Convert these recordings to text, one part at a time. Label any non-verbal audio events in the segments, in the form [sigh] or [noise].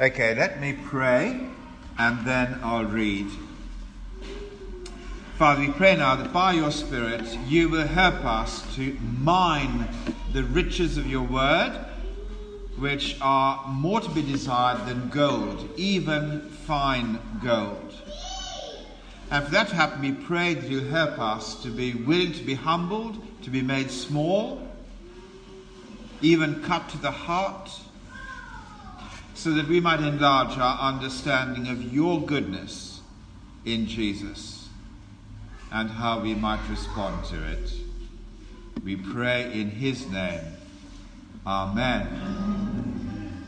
Okay, let me pray and then I'll read. Father, we pray now that by your Spirit you will help us to mine the riches of your word, which are more to be desired than gold, even fine gold. And for that to happen, we pray that you help us to be willing to be humbled, to be made small, even cut to the heart, so that we might enlarge our understanding of your goodness in Jesus and how we might respond to it. We pray in his name. Amen.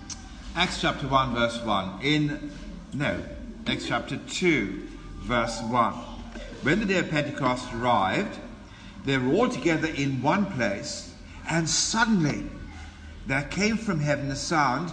Acts chapter 1, verse 1. In, no, Acts chapter 2, verse 1. When the day of Pentecost arrived, they were all together in one place, and suddenly there came from heaven a sound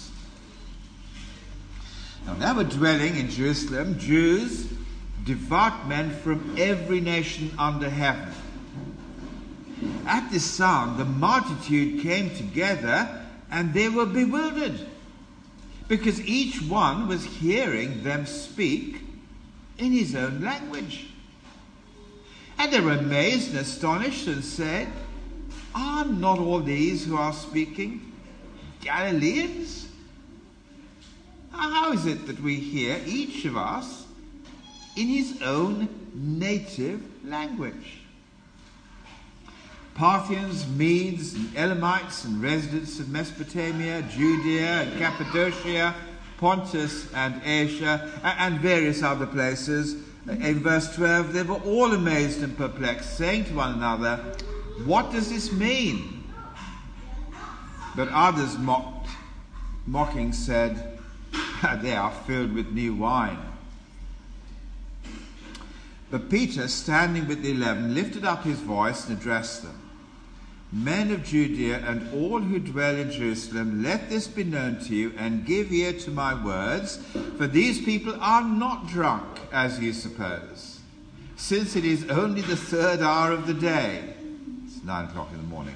Now, there were dwelling in Jerusalem Jews, devout men from every nation under heaven. At this sound, the multitude came together and they were bewildered because each one was hearing them speak in his own language. And they were amazed and astonished and said, Are not all these who are speaking Galileans? How is it that we hear each of us in his own native language? Parthians, Medes, and Elamites, and residents of Mesopotamia, Judea, and Cappadocia, Pontus, and Asia, and various other places. In verse 12, they were all amazed and perplexed, saying to one another, What does this mean? But others mocked, mocking said, [laughs] They are filled with new wine. But Peter, standing with the eleven, lifted up his voice and addressed them. Men of Judea and all who dwell in Jerusalem, let this be known to you, and give ear to my words, for these people are not drunk, as you suppose, since it is only the third hour of the day. It's nine o'clock in the morning.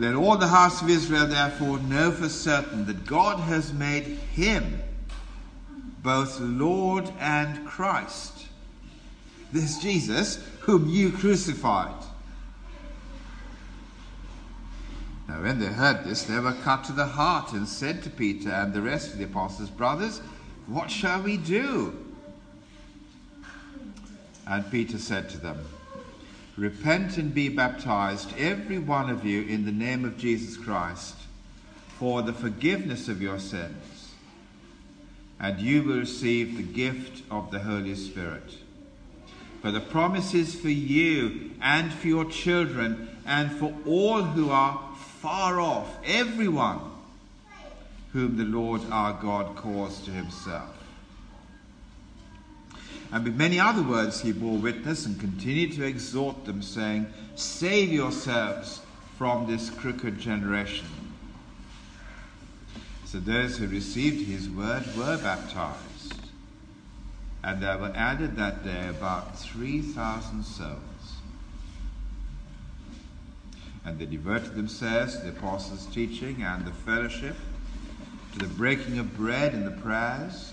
Let all the house of Israel therefore know for certain that God has made him both Lord and Christ. This Jesus whom you crucified. Now, when they heard this, they were cut to the heart and said to Peter and the rest of the apostles, Brothers, what shall we do? And Peter said to them, Repent and be baptized, every one of you, in the name of Jesus Christ, for the forgiveness of your sins, and you will receive the gift of the Holy Spirit. For the promise is for you and for your children and for all who are far off, everyone whom the Lord our God calls to himself. And with many other words he bore witness and continued to exhort them, saying, Save yourselves from this crooked generation. So those who received his word were baptized, and there were added that day about 3,000 souls and they devoted themselves to the apostles' teaching and the fellowship, to the breaking of bread and the prayers,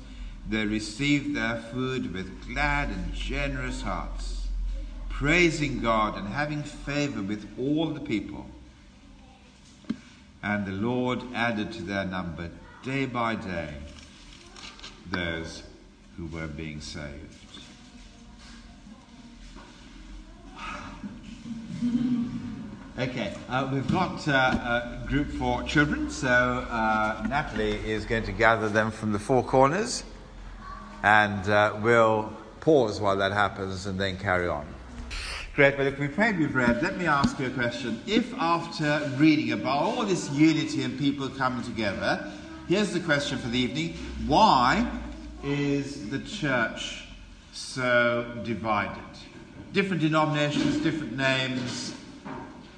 they received their food with glad and generous hearts, praising God and having favor with all the people. And the Lord added to their number day by day those who were being saved. Okay, uh, we've got uh, a group for children, so uh, Natalie is going to gather them from the four corners, and uh, we'll pause while that happens and then carry on. Great, well, if we prayed, we've read. Let me ask you a question. If after reading about all this unity and people coming together, here's the question for the evening why is the church so divided? Different denominations, different names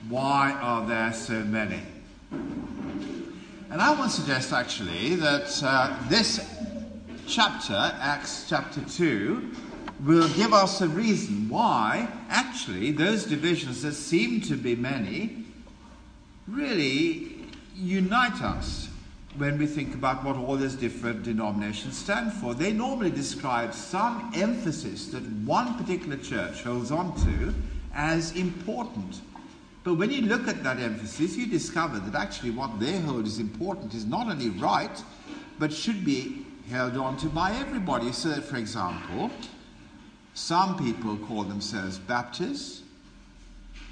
why are there so many? And I want to suggest actually that uh, this chapter, Acts chapter 2, will give us a reason why actually those divisions that seem to be many really unite us when we think about what all those different denominations stand for. They normally describe some emphasis that one particular church holds on to as important but when you look at that emphasis, you discover that actually what they hold is important is not only right, but should be held on to by everybody. So for example, some people call themselves Baptists,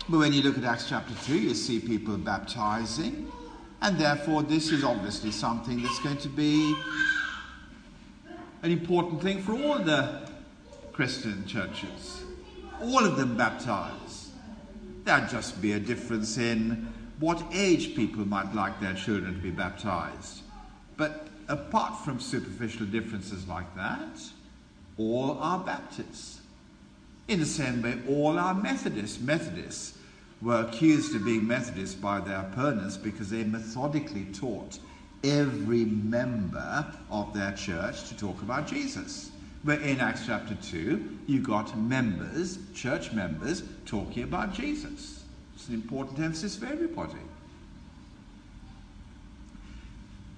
but when you look at Acts chapter 2, you see people baptizing, and therefore this is obviously something that's going to be an important thing for all the Christian churches. all of them baptize. There'd just be a difference in what age people might like their children to be baptized. But apart from superficial differences like that, all are Baptists. In the same way, all are Methodists. Methodists were accused of being Methodists by their opponents because they methodically taught every member of their church to talk about Jesus. Where in Acts chapter 2, you got members, church members, talking about Jesus. It's an important emphasis for everybody.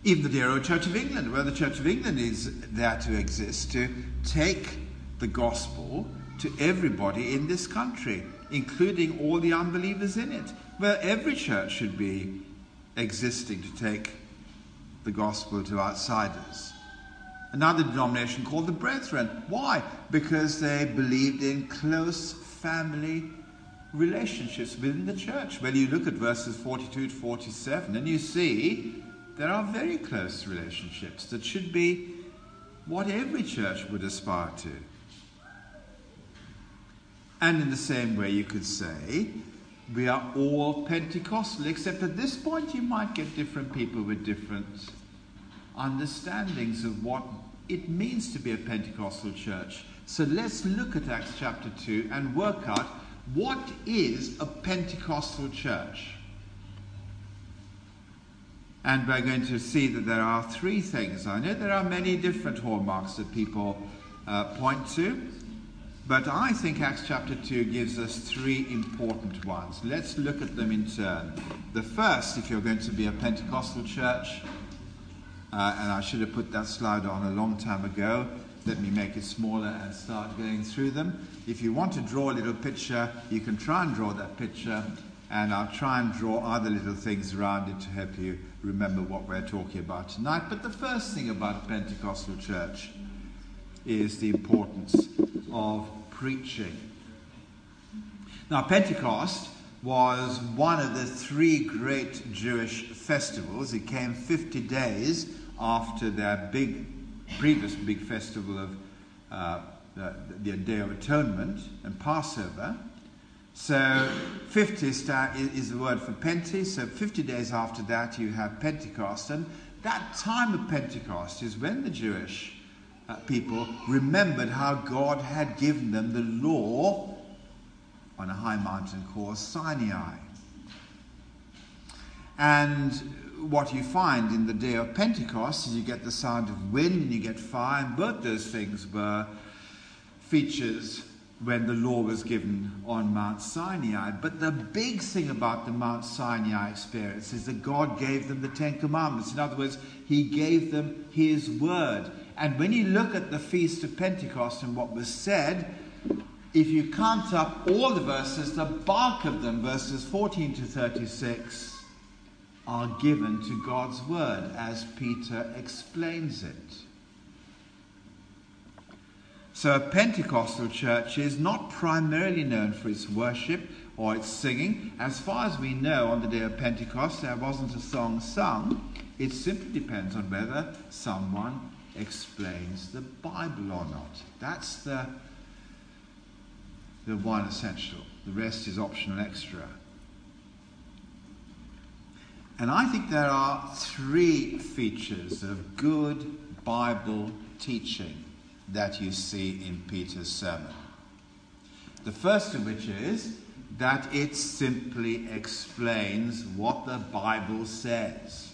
Even the dear old Church of England, where the Church of England is there to exist, to take the gospel to everybody in this country, including all the unbelievers in it. Where every church should be existing to take the gospel to outsiders. Another denomination called the Brethren. Why? Because they believed in close family relationships within the church. Well, you look at verses 42 to 47 and you see there are very close relationships that should be what every church would aspire to. And in the same way, you could say we are all Pentecostal, except at this point you might get different people with different understandings of what it means to be a Pentecostal church. So let's look at Acts chapter 2 and work out what is a Pentecostal church. And we're going to see that there are three things. I know there are many different hallmarks that people uh, point to, but I think Acts chapter 2 gives us three important ones. Let's look at them in turn. The first, if you're going to be a Pentecostal church, uh, and I should have put that slide on a long time ago. Let me make it smaller and start going through them. If you want to draw a little picture, you can try and draw that picture, and I'll try and draw other little things around it to help you remember what we're talking about tonight. But the first thing about Pentecostal church is the importance of preaching. Now, Pentecost was one of the three great Jewish festivals. It came 50 days after their big, previous big festival of uh, the, the, Day of Atonement and Passover. So 50 is, the word for Pente. So 50 days after that, you have Pentecost. And that time of Pentecost is when the Jewish uh, people remembered how God had given them the law on a high mountain called Sinai. And what you find in the day of Pentecost is you get the sound of wind and you get fire, and both those things were features when the law was given on Mount Sinai. But the big thing about the Mount Sinai experience is that God gave them the Ten Commandments. In other words, He gave them His word. And when you look at the Feast of Pentecost and what was said, if you count up all the verses, the bulk of them, verses 14 to 36, are given to God's Word as Peter explains it. So, a Pentecostal church is not primarily known for its worship or its singing. As far as we know, on the day of Pentecost, there wasn't a song sung. It simply depends on whether someone explains the Bible or not. That's the, the one essential. The rest is optional extra. And I think there are three features of good Bible teaching that you see in Peter's sermon. The first of which is that it simply explains what the Bible says.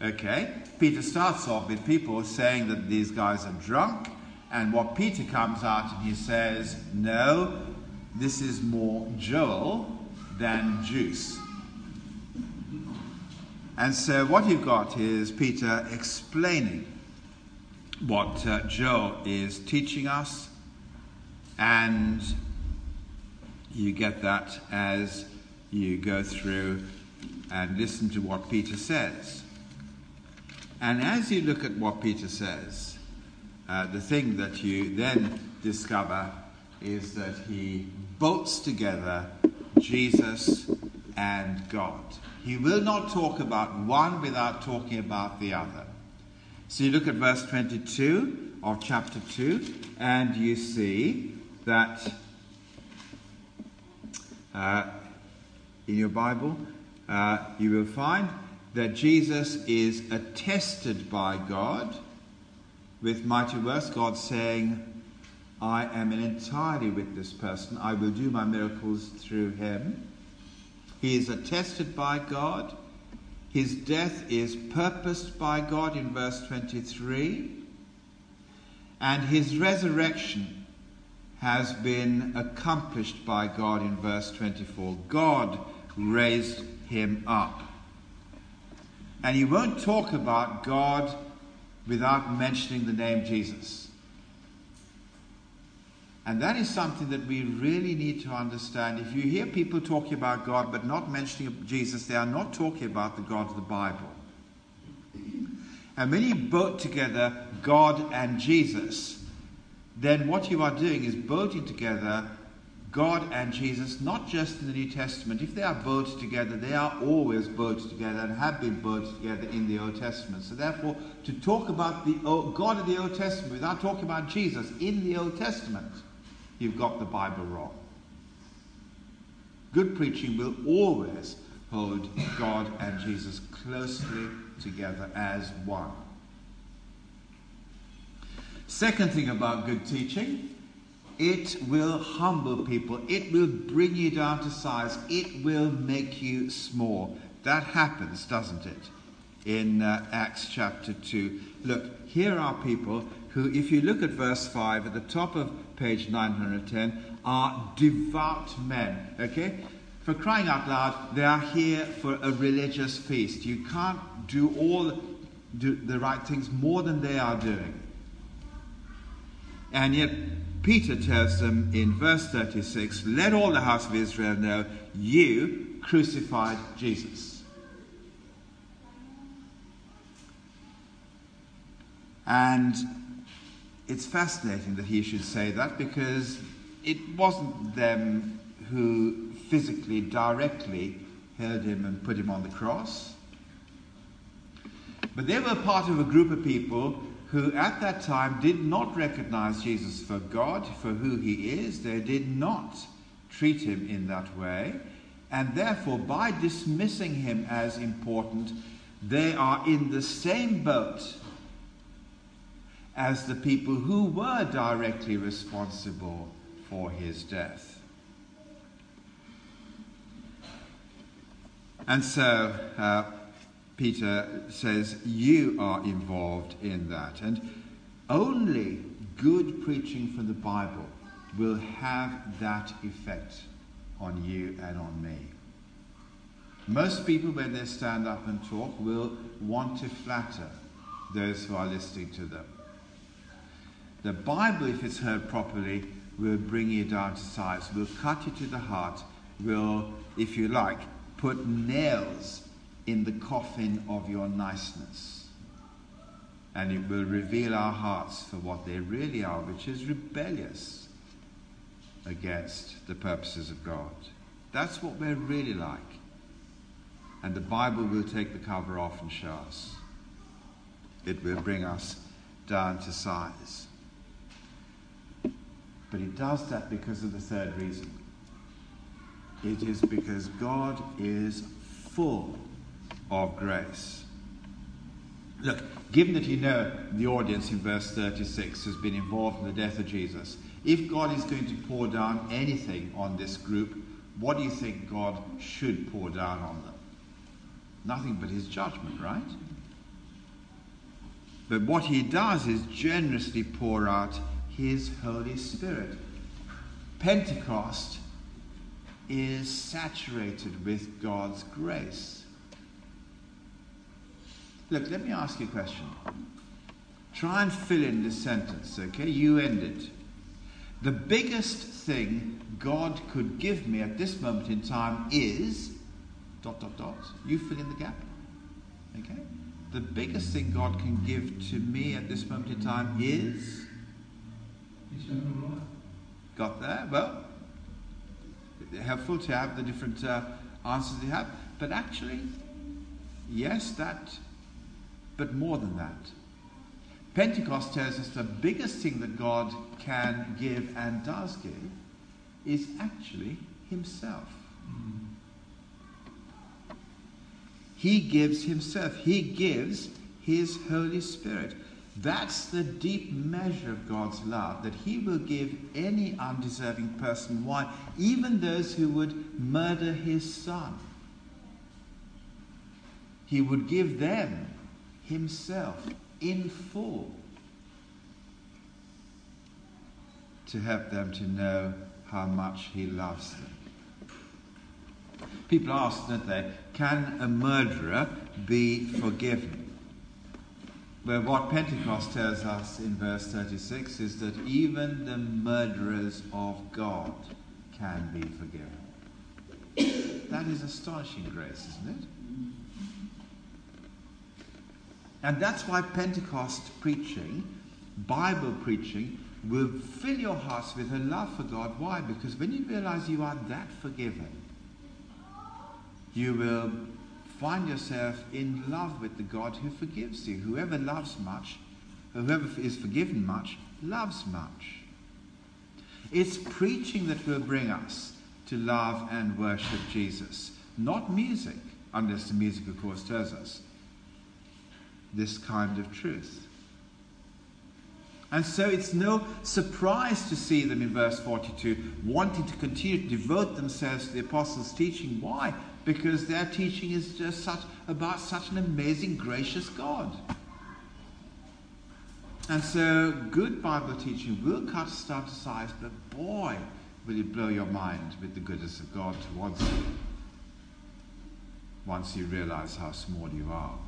Okay? Peter starts off with people saying that these guys are drunk, and what Peter comes out and he says, No, this is more Joel than juice. And so what you've got is Peter explaining what uh, Joel is teaching us, and you get that as you go through and listen to what Peter says. And as you look at what Peter says, uh, the thing that you then discover is that he bolts together Jesus and God. He will not talk about one without talking about the other. So you look at verse 22 of chapter 2, and you see that uh, in your Bible, uh, you will find that Jesus is attested by God with mighty words. God saying, I am an entirely witness person. I will do my miracles through him. He is attested by God. His death is purposed by God in verse 23. And his resurrection has been accomplished by God in verse 24. God raised him up. And you won't talk about God without mentioning the name Jesus. And that is something that we really need to understand. If you hear people talking about God but not mentioning Jesus, they are not talking about the God of the Bible. And when you boat together God and Jesus, then what you are doing is boating together God and Jesus, not just in the New Testament. If they are both together, they are always both together and have been both together in the Old Testament. So, therefore, to talk about the God of the Old Testament without talking about Jesus in the Old Testament, you've got the Bible wrong. Good preaching will always hold God and Jesus closely together as one. Second thing about good teaching it will humble people. It will bring you down to size. It will make you small. That happens, doesn't it? In uh, Acts chapter 2. Look, here are people who, if you look at verse 5 at the top of page 910, are devout men. Okay? For crying out loud, they are here for a religious feast. You can't do all do the right things more than they are doing. And yet, Peter tells them in verse 36 let all the house of Israel know you crucified Jesus. And it's fascinating that he should say that because it wasn't them who physically, directly held him and put him on the cross. But they were part of a group of people who at that time did not recognize Jesus for God, for who he is. They did not treat him in that way. And therefore, by dismissing him as important, they are in the same boat as the people who were directly responsible for his death. And so, uh, Peter says, You are involved in that. And only good preaching from the Bible will have that effect on you and on me. Most people, when they stand up and talk, will want to flatter those who are listening to them. The Bible, if it's heard properly, will bring you down to size, will cut you to the heart, will, if you like, put nails in the coffin of your niceness. And it will reveal our hearts for what they really are, which is rebellious against the purposes of God. That's what we're really like. And the Bible will take the cover off and show us. It will bring us down to size. But he does that because of the third reason. It is because God is full of grace. Look, given that you know the audience in verse 36 has been involved in the death of Jesus, if God is going to pour down anything on this group, what do you think God should pour down on them? Nothing but his judgment, right? But what he does is generously pour out his Holy Spirit. Pentecost is saturated with God's grace. Look, let me ask you a question. Try and fill in this sentence, okay? You end it. The biggest thing God could give me at this moment in time is dot dot dot. You fill in the gap. Okay? The biggest thing God can give to me at this moment in time is Got there? Well, helpful to have the different uh, answers you have. But actually, yes, that but more than that. Pentecost tells us the biggest thing that God can give and does give is actually himself. He gives himself. He gives his Holy Spirit. That's the deep measure of God's love, that He will give any undeserving person. Why? Even those who would murder His Son. He would give them Himself in full to help them to know how much He loves them. People ask, don't they, can a murderer be forgiven? But what Pentecost tells us in verse 36 is that even the murderers of God can be forgiven. That is astonishing grace, isn't it? And that's why Pentecost preaching, Bible preaching, will fill your hearts with a love for God. Why? Because when you realize you are that forgiven, you will find yourself in love with the God who forgives you. Whoever loves much, whoever is forgiven much, loves much. It's preaching that will bring us to love and worship Jesus, not music, unless the music, of course, tells us this kind of truth. And so it's no surprise to see them in verse 42 wanting to continue to devote themselves to the apostles' teaching. Why? Because their teaching is just such about such an amazing, gracious God. And so, good Bible teaching will cut stuff to size, but boy, will it blow your mind with the goodness of God towards you once you realize how small you are.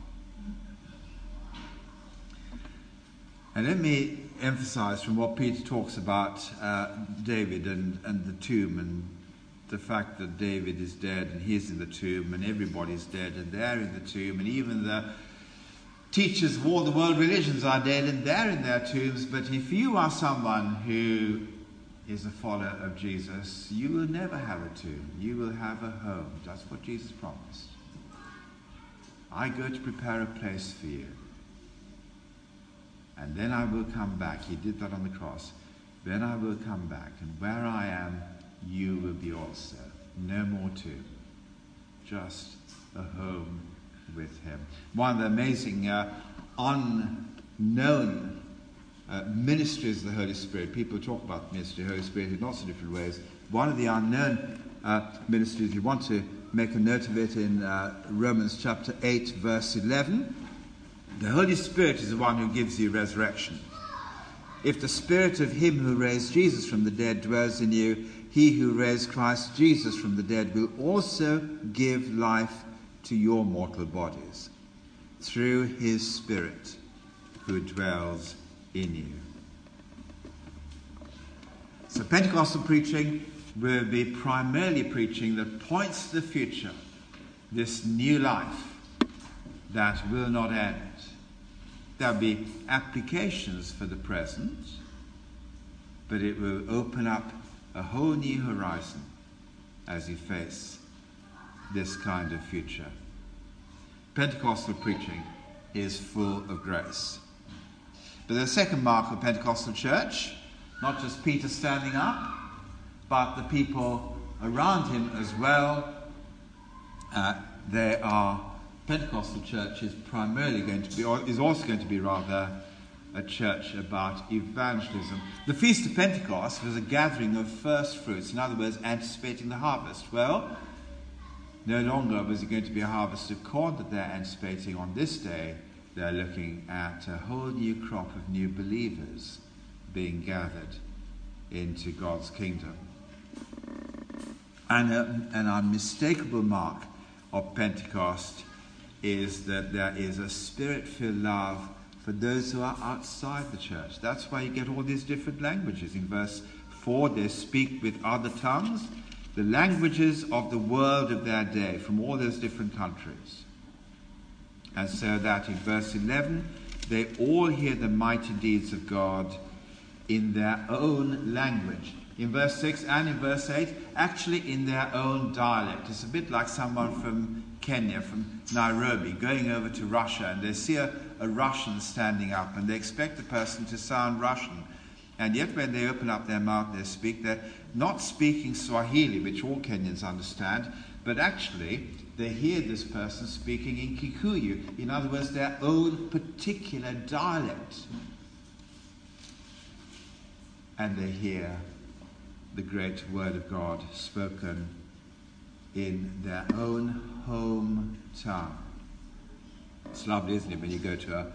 And let me emphasize from what Peter talks about uh, David and, and the tomb and the fact that David is dead and he's in the tomb and everybody's dead and they're in the tomb and even the teachers of all the world religions are dead and they're in their tombs. But if you are someone who is a follower of Jesus, you will never have a tomb. You will have a home. That's what Jesus promised. I go to prepare a place for you. And then I will come back. He did that on the cross. Then I will come back. And where I am, you will be also. No more tomb, just a home with him. One of the amazing uh, unknown uh, ministries of the Holy Spirit, people talk about the ministry of the Holy Spirit in lots of different ways. One of the unknown uh, ministries, you want to make a note of it in uh, Romans chapter 8, verse 11. The Holy Spirit is the one who gives you resurrection. If the spirit of him who raised Jesus from the dead dwells in you, he who raised Christ Jesus from the dead will also give life to your mortal bodies through his Spirit who dwells in you. So, Pentecostal preaching will be primarily preaching that points to the future, this new life that will not end. There'll be applications for the present, but it will open up a whole new horizon as you face this kind of future. Pentecostal preaching is full of grace. But the second mark of Pentecostal church, not just Peter standing up, but the people around him as well. Uh, they are Pentecostal church is primarily going to be, or is also going to be rather a church about evangelism. The Feast of Pentecost was a gathering of first fruits, in other words, anticipating the harvest. Well, no longer was it going to be a harvest of corn that they're anticipating on this day. They're looking at a whole new crop of new believers being gathered into God's kingdom. And a, an unmistakable mark of Pentecost is that there is a spirit filled love for those who are outside the church. That's why you get all these different languages. In verse 4, they speak with other tongues, the languages of the world of their day, from all those different countries. And so that in verse 11, they all hear the mighty deeds of God in their own language. In verse 6 and in verse 8, actually in their own dialect. It's a bit like someone from Kenya, from Nairobi, going over to Russia, and they see a, a Russian standing up, and they expect the person to sound Russian. And yet, when they open up their mouth, and they speak. They're not speaking Swahili, which all Kenyans understand, but actually, they hear this person speaking in Kikuyu. In other words, their own particular dialect. And they hear the great word of God spoken in their own home tongue. It's lovely, isn't it, when you go to a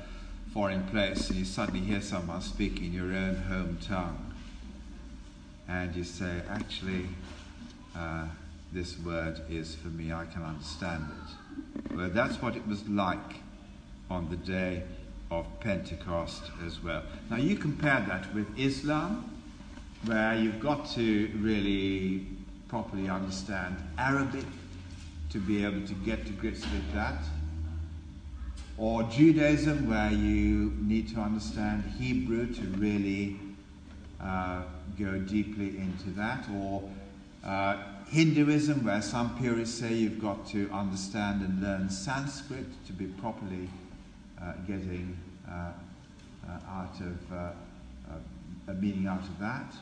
foreign place and you suddenly hear someone speak in your own home tongue. And you say, actually, uh, this word is for me, I can understand it. Well, that's what it was like on the day of Pentecost as well. Now, you compare that with Islam, where you've got to really properly understand Arabic to be able to get to grips with that or Judaism, where you need to understand Hebrew to really uh, go deeply into that, or uh, Hinduism, where some purists say you've got to understand and learn Sanskrit to be properly uh, getting uh, uh, out of uh, a meaning out of that.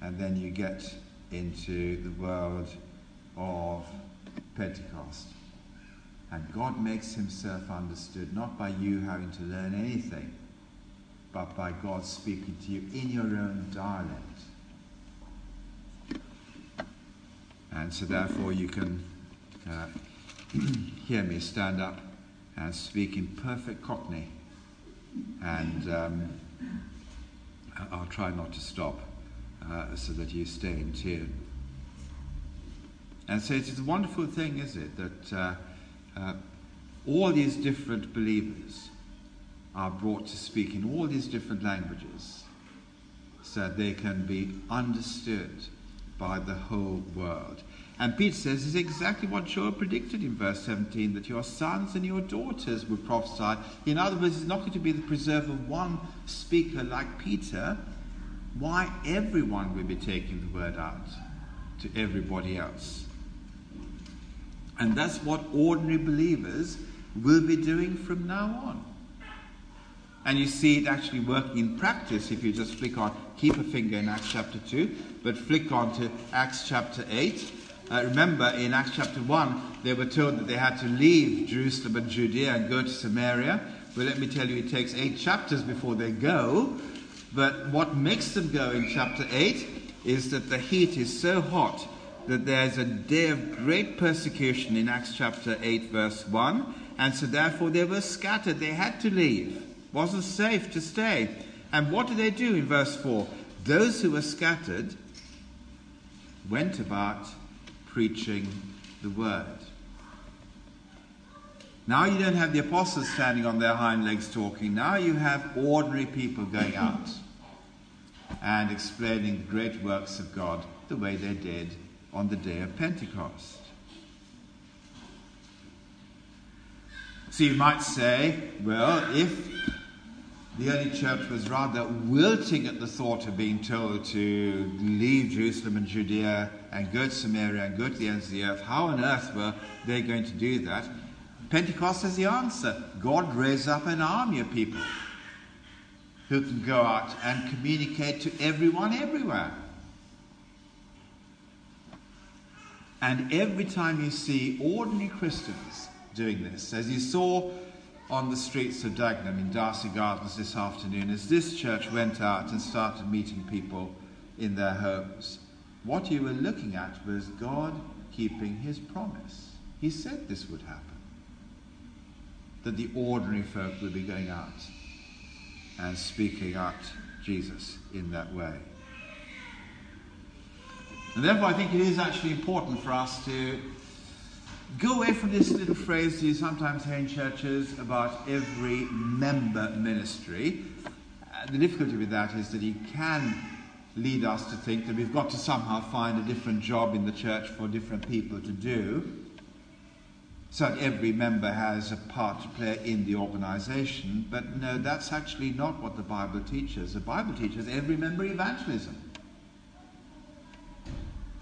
And then you get into the world of Pentecost. And God makes himself understood not by you having to learn anything, but by God speaking to you in your own dialect. And so, therefore, you can uh, [clears throat] hear me stand up and speak in perfect Cockney. And um, I'll try not to stop uh, so that you stay in tune. And so, it's a wonderful thing, is it, that. Uh, uh, all these different believers are brought to speak in all these different languages so that they can be understood by the whole world. And Peter says is exactly what Joel predicted in verse 17 that your sons and your daughters will prophesy. In other words, it's not going to be the preserve of one speaker like Peter. Why everyone will be taking the word out to everybody else. And that's what ordinary believers will be doing from now on. And you see it actually working in practice if you just flick on, keep a finger in Acts chapter 2, but flick on to Acts chapter 8. Uh, remember, in Acts chapter 1, they were told that they had to leave Jerusalem and Judea and go to Samaria. But let me tell you, it takes eight chapters before they go. But what makes them go in chapter 8 is that the heat is so hot that there's a day of great persecution in Acts chapter 8, verse 1. And so therefore they were scattered. They had to leave. It wasn't safe to stay. And what did they do in verse 4? Those who were scattered went about preaching the word. Now you don't have the apostles standing on their hind legs talking. Now you have ordinary people going out and explaining the great works of God the way they did on the day of Pentecost. So you might say, well, if the early church was rather wilting at the thought of being told to leave Jerusalem and Judea and go to Samaria and go to the ends of the earth, how on earth were they going to do that? Pentecost is the answer. God raised up an army of people who can go out and communicate to everyone everywhere. And every time you see ordinary Christians doing this, as you saw on the streets of Dagenham in Darcy Gardens this afternoon, as this church went out and started meeting people in their homes, what you were looking at was God keeping his promise. He said this would happen. That the ordinary folk would be going out and speaking out Jesus in that way. And therefore, I think it is actually important for us to go away from this little phrase you sometimes hear in churches about every member ministry. Uh, the difficulty with that is that it can lead us to think that we've got to somehow find a different job in the church for different people to do. So that every member has a part to play in the organization. But no, that's actually not what the Bible teaches. The Bible teaches every member evangelism.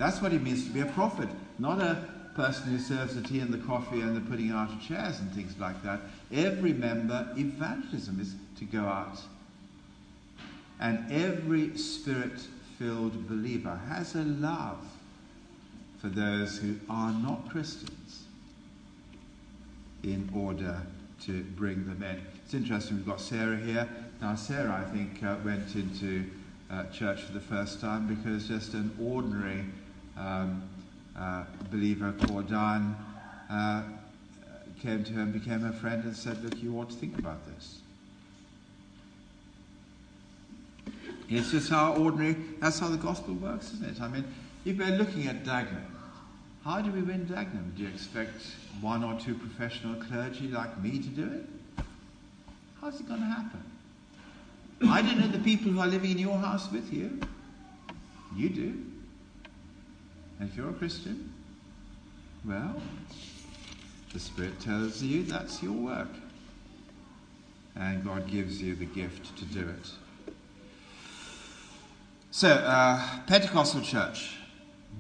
That's what it means to be a prophet, not a person who serves the tea and the coffee and the putting out of chairs and things like that. Every member evangelism is to go out And every spirit filled believer has a love for those who are not Christians in order to bring them in. It's interesting, we've got Sarah here. Now, Sarah, I think, uh, went into uh, church for the first time because just an ordinary um, uh, believer Diane uh, came to her and became her friend and said, Look, you ought to think about this. It's just how ordinary, that's how the gospel works, isn't it? I mean, if we're looking at Dagenham, how do we win Dagenham? Do you expect one or two professional clergy like me to do it? How's it going to happen? I don't know the people who are living in your house with you. You do. And if you're a Christian, well, the Spirit tells you that's your work. And God gives you the gift to do it. So, uh, Pentecostal church,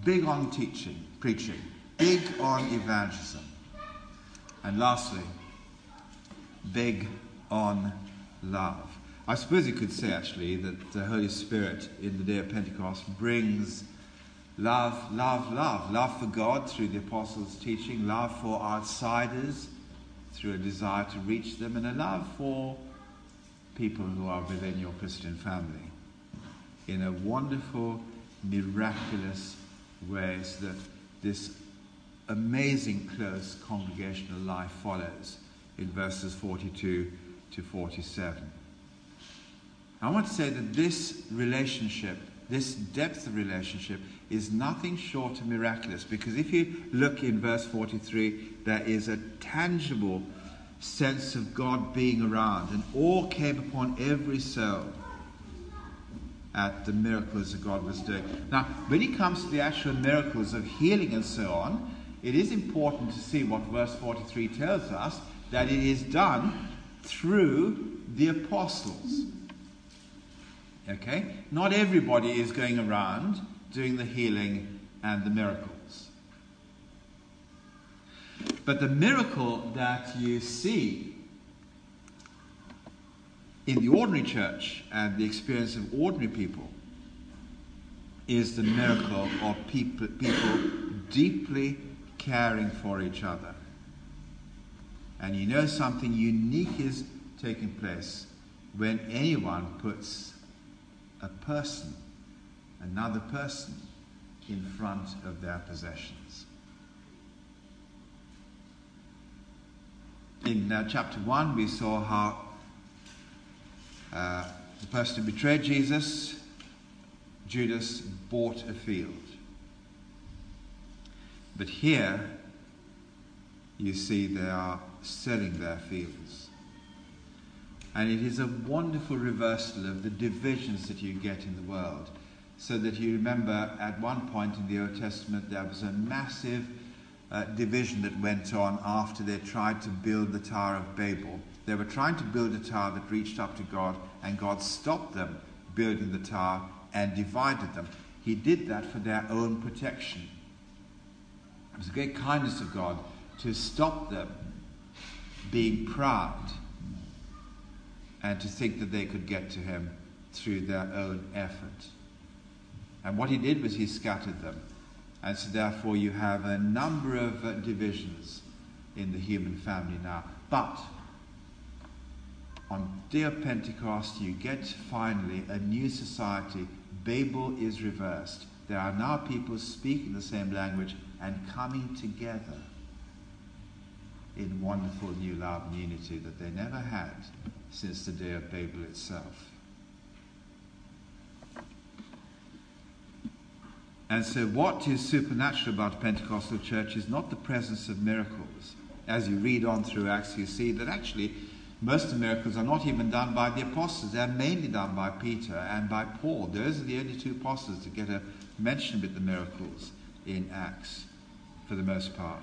big on teaching, preaching, big on evangelism. And lastly, big on love. I suppose you could say actually that the Holy Spirit in the day of Pentecost brings love, love, love. Love for God through the apostles' teaching, love for outsiders through a desire to reach them, and a love for people who are within your Christian family in a wonderful, miraculous way so that this amazing close congregational life follows in verses 42 to 47. I want to say that this relationship, this depth of relationship, is nothing short of miraculous because if you look in verse 43, there is a tangible sense of God being around, and awe came upon every soul at the miracles that God was doing. Now, when it comes to the actual miracles of healing and so on, it is important to see what verse 43 tells us that it is done through the apostles. Okay? Not everybody is going around doing the healing and the miracles. But the miracle that you see in the ordinary church and the experience of ordinary people is the miracle of people, people deeply caring for each other. And you know something unique is taking place when anyone puts a person, another person, in front of their possessions. In uh, chapter 1, we saw how uh, the person who betrayed Jesus, Judas, bought a field. But here, you see they are selling their fields. And it is a wonderful reversal of the divisions that you get in the world. So that you remember at one point in the Old Testament there was a massive uh, division that went on after they tried to build the Tower of Babel. They were trying to build a tower that reached up to God, and God stopped them building the tower and divided them. He did that for their own protection. It was a great kindness of God to stop them being proud and to think that they could get to Him through their own effort. And what He did was He scattered them. And so, therefore, you have a number of uh, divisions in the human family now. But on day of Pentecost, you get finally a new society. Babel is reversed. There are now people speaking the same language and coming together in wonderful new love and unity that they never had since the day of Babel itself. And so, what is supernatural about a Pentecostal church is not the presence of miracles. As you read on through Acts, you see that actually most of the miracles are not even done by the apostles. They're mainly done by Peter and by Paul. Those are the only two apostles to get a mention with the miracles in Acts, for the most part.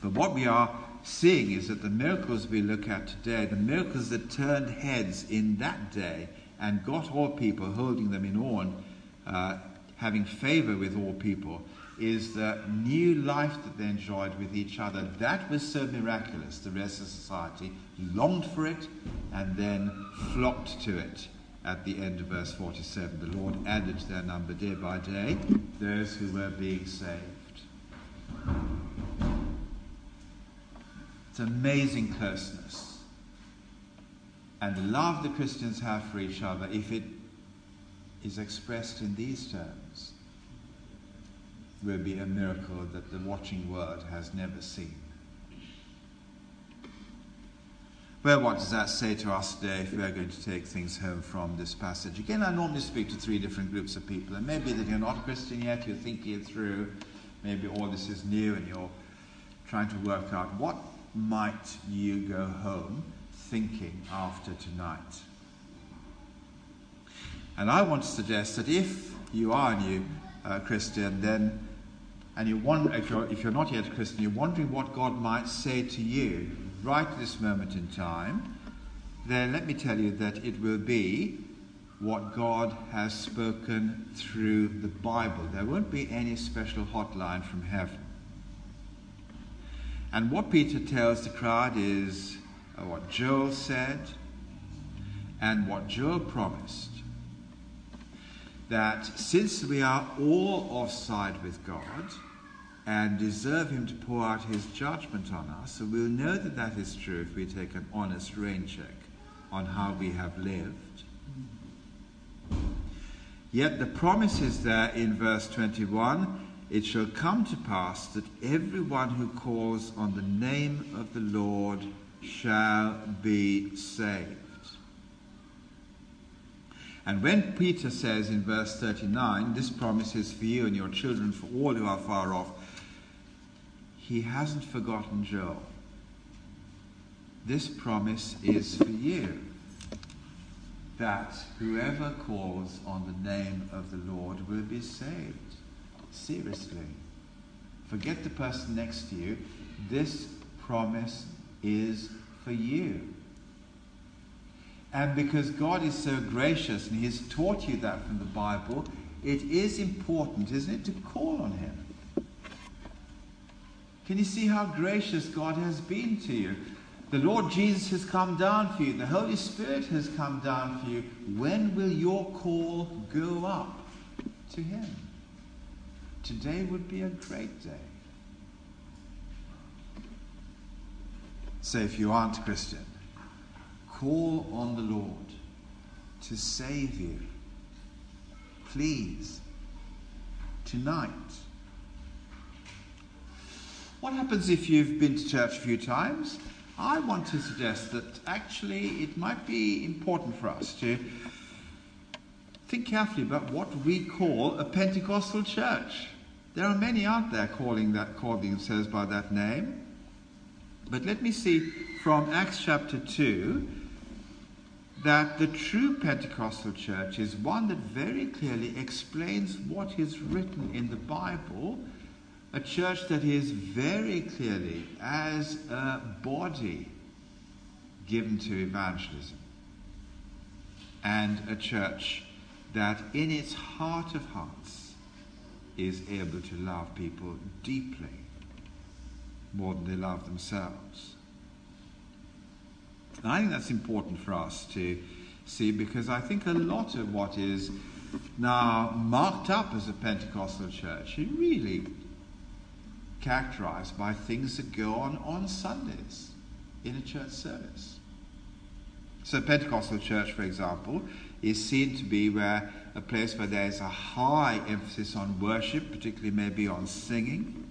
But what we are seeing is that the miracles we look at today, the miracles that turned heads in that day and got all people holding them in awe, uh, having favor with all people, is the new life that they enjoyed with each other. That was so miraculous. The rest of society longed for it and then flocked to it at the end of verse 47. The Lord added to their number day by day those who were being saved. It's amazing closeness. And the love the Christians have for each other, if it is expressed in these terms, will be a miracle that the watching world has never seen. Well, what does that say to us today if we are going to take things home from this passage? Again, I normally speak to three different groups of people, and maybe that you're not Christian yet, you're thinking it through, maybe all this is new, and you're trying to work out what might you go home thinking after tonight. And I want to suggest that if you are a new uh, Christian, then and you wonder, if you're, if you're not yet a Christian, you're wondering what God might say to you right at this moment in time, then let me tell you that it will be what God has spoken through the Bible. There won't be any special hotline from heaven. And what Peter tells the crowd is uh, what Joel said and what Joel promised that since we are all offside with God, and deserve Him to pour out His judgment on us. So we'll know that that is true if we take an honest rain check on how we have lived. Yet the promise is there in verse 21 it shall come to pass that everyone who calls on the name of the Lord shall be saved. And when Peter says in verse 39, this promise is for you and your children, for all who are far off, he hasn't forgotten Joel. This promise is for you that whoever calls on the name of the Lord will be saved. Seriously. Forget the person next to you. This promise is for you. And because God is so gracious and He has taught you that from the Bible, it is important, isn't it, to call on Him. Can you see how gracious God has been to you? The Lord Jesus has come down for you. The Holy Spirit has come down for you. When will your call go up to Him? Today would be a great day. So if you aren't Christian, call on the Lord to save you. Please, tonight. What happens if you've been to church a few times? I want to suggest that actually it might be important for us to think carefully about what we call a Pentecostal church. There are many out there calling that calling themselves by that name. But let me see from Acts chapter 2 that the true Pentecostal church is one that very clearly explains what is written in the Bible a church that is very clearly, as a body, given to evangelism, and a church that, in its heart of hearts, is able to love people deeply more than they love themselves. And I think that's important for us to see because I think a lot of what is now marked up as a Pentecostal church, is really characterized by things that go on on Sundays in a church service. So, Pentecostal church, for example, is seen to be where a place where there is a high emphasis on worship, particularly maybe on singing,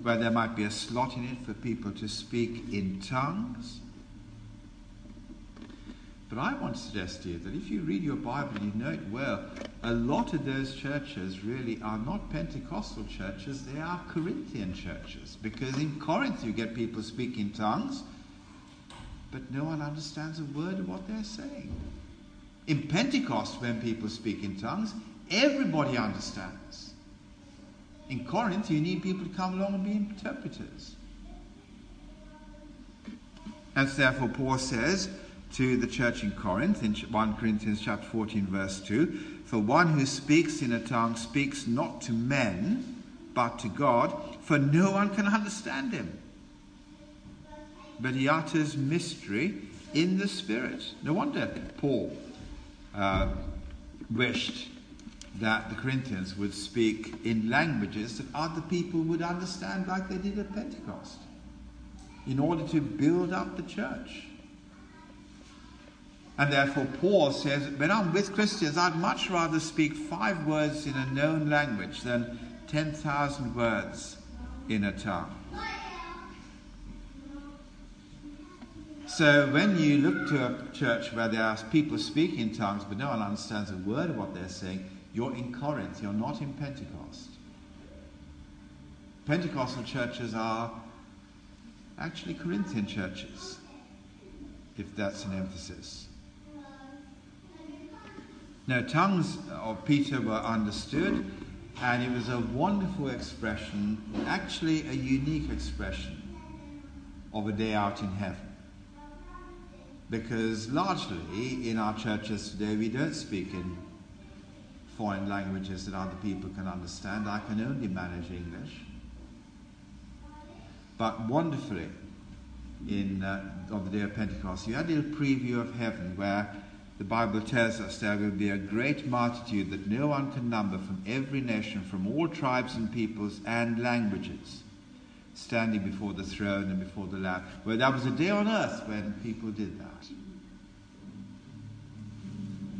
where there might be a slot in it for people to speak in tongues, but I want to suggest to you that if you read your Bible you it well, a lot of those churches really are not Pentecostal churches, they are Corinthian churches. Because in Corinth you get people speaking tongues, but no one understands a word of what they're saying. In Pentecost, when people speak in tongues, everybody understands. In Corinth, you need people to come along and be interpreters. And therefore, Paul says, to the church in Corinth, in 1 Corinthians chapter 14, verse 2. For one who speaks in a tongue speaks not to men, but to God, for no one can understand him. But he utters mystery in the Spirit. No wonder Paul uh, wished that the Corinthians would speak in languages that other people would understand, like they did at Pentecost, in order to build up the church. And therefore, Paul says, when I'm with Christians, I'd much rather speak five words in a known language than 10,000 words in a tongue. So when you look to a church where there are people speaking in tongues, but no one understands a word of what they're saying, you're in Corinth, you're not in Pentecost. Pentecostal churches are actually Corinthian churches, if that's an emphasis. Now, tongues of Peter were understood, and it was a wonderful expression, actually a unique expression of a day out in heaven. Because largely in our churches today, we don't speak in foreign languages that other people can understand. I can only manage English. But wonderfully, in uh, on the day of Pentecost, you had a little preview of heaven where the Bible tells us there will be a great multitude that no one can number from every nation, from all tribes and peoples and languages, standing before the throne and before the Lamb. Well, that was a day on earth when people did that.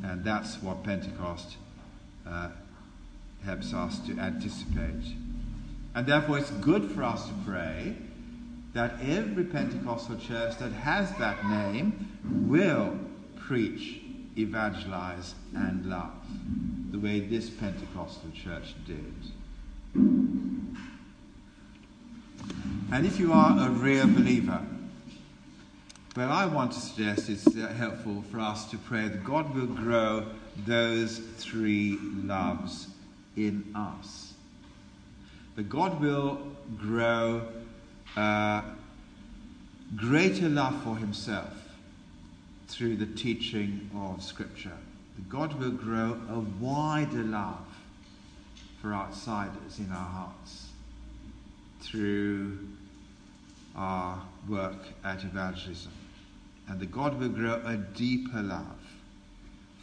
And that's what Pentecost uh, helps us to anticipate. And therefore, it's good for us to pray that every Pentecostal church that has that name will preach, evangelize, and love the way this Pentecostal church did. And if you are a real believer, well, I want to suggest it's helpful for us to pray that God will grow those three loves in us. That God will grow uh, greater love for Himself through the teaching of Scripture. God will grow a wider love for outsiders in our hearts through our work at evangelism. And the God will grow a deeper love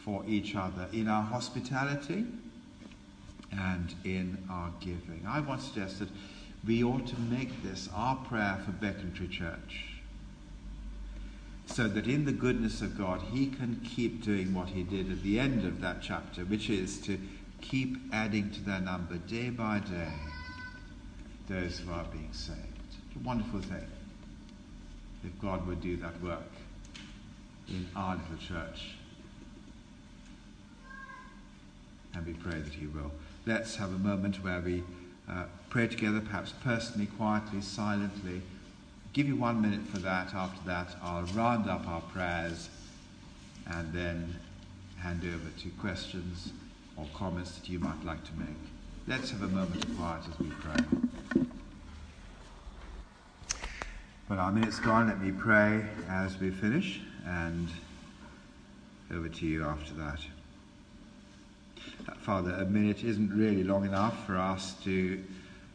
for each other in our hospitality and in our giving. I want to suggest that we ought to make this our prayer for Becontree Church so that in the goodness of God, He can keep doing what He did at the end of that chapter, which is to keep adding to their number day by day those who are being saved. It's a wonderful thing if God would do that work in our little church and we pray that He will. Let's have a moment where we uh, pray together, perhaps personally, quietly, silently. Give you one minute for that. After that, I'll round up our prayers and then hand over to questions or comments that you might like to make. Let's have a moment of quiet as we pray. Well, our minute's gone. Let me pray as we finish, and over to you after that. Father, a minute isn't really long enough for us to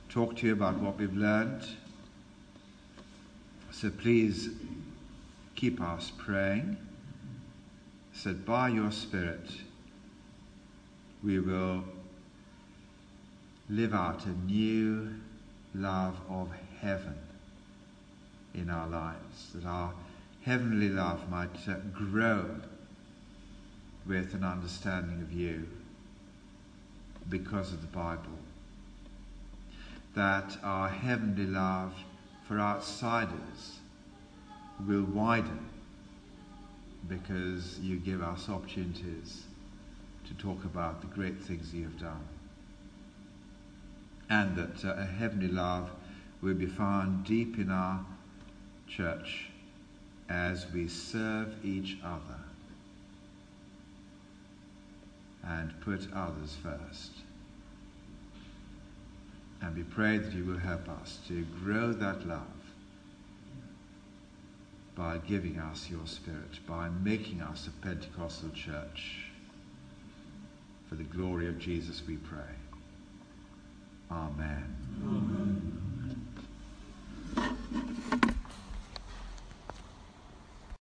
talk to you about what we've learned. So please keep us praying so that by your Spirit we will live out a new love of heaven in our lives, that our heavenly love might uh, grow with an understanding of you because of the Bible. That our heavenly love for outsiders will widen because you give us opportunities to talk about the great things you have done. And that uh, a heavenly love will be found deep in our church as we serve each other and put others first. And we pray that you will help us to grow that love by giving us your Spirit, by making us a Pentecostal church. For the glory of Jesus we pray. Amen. Amen.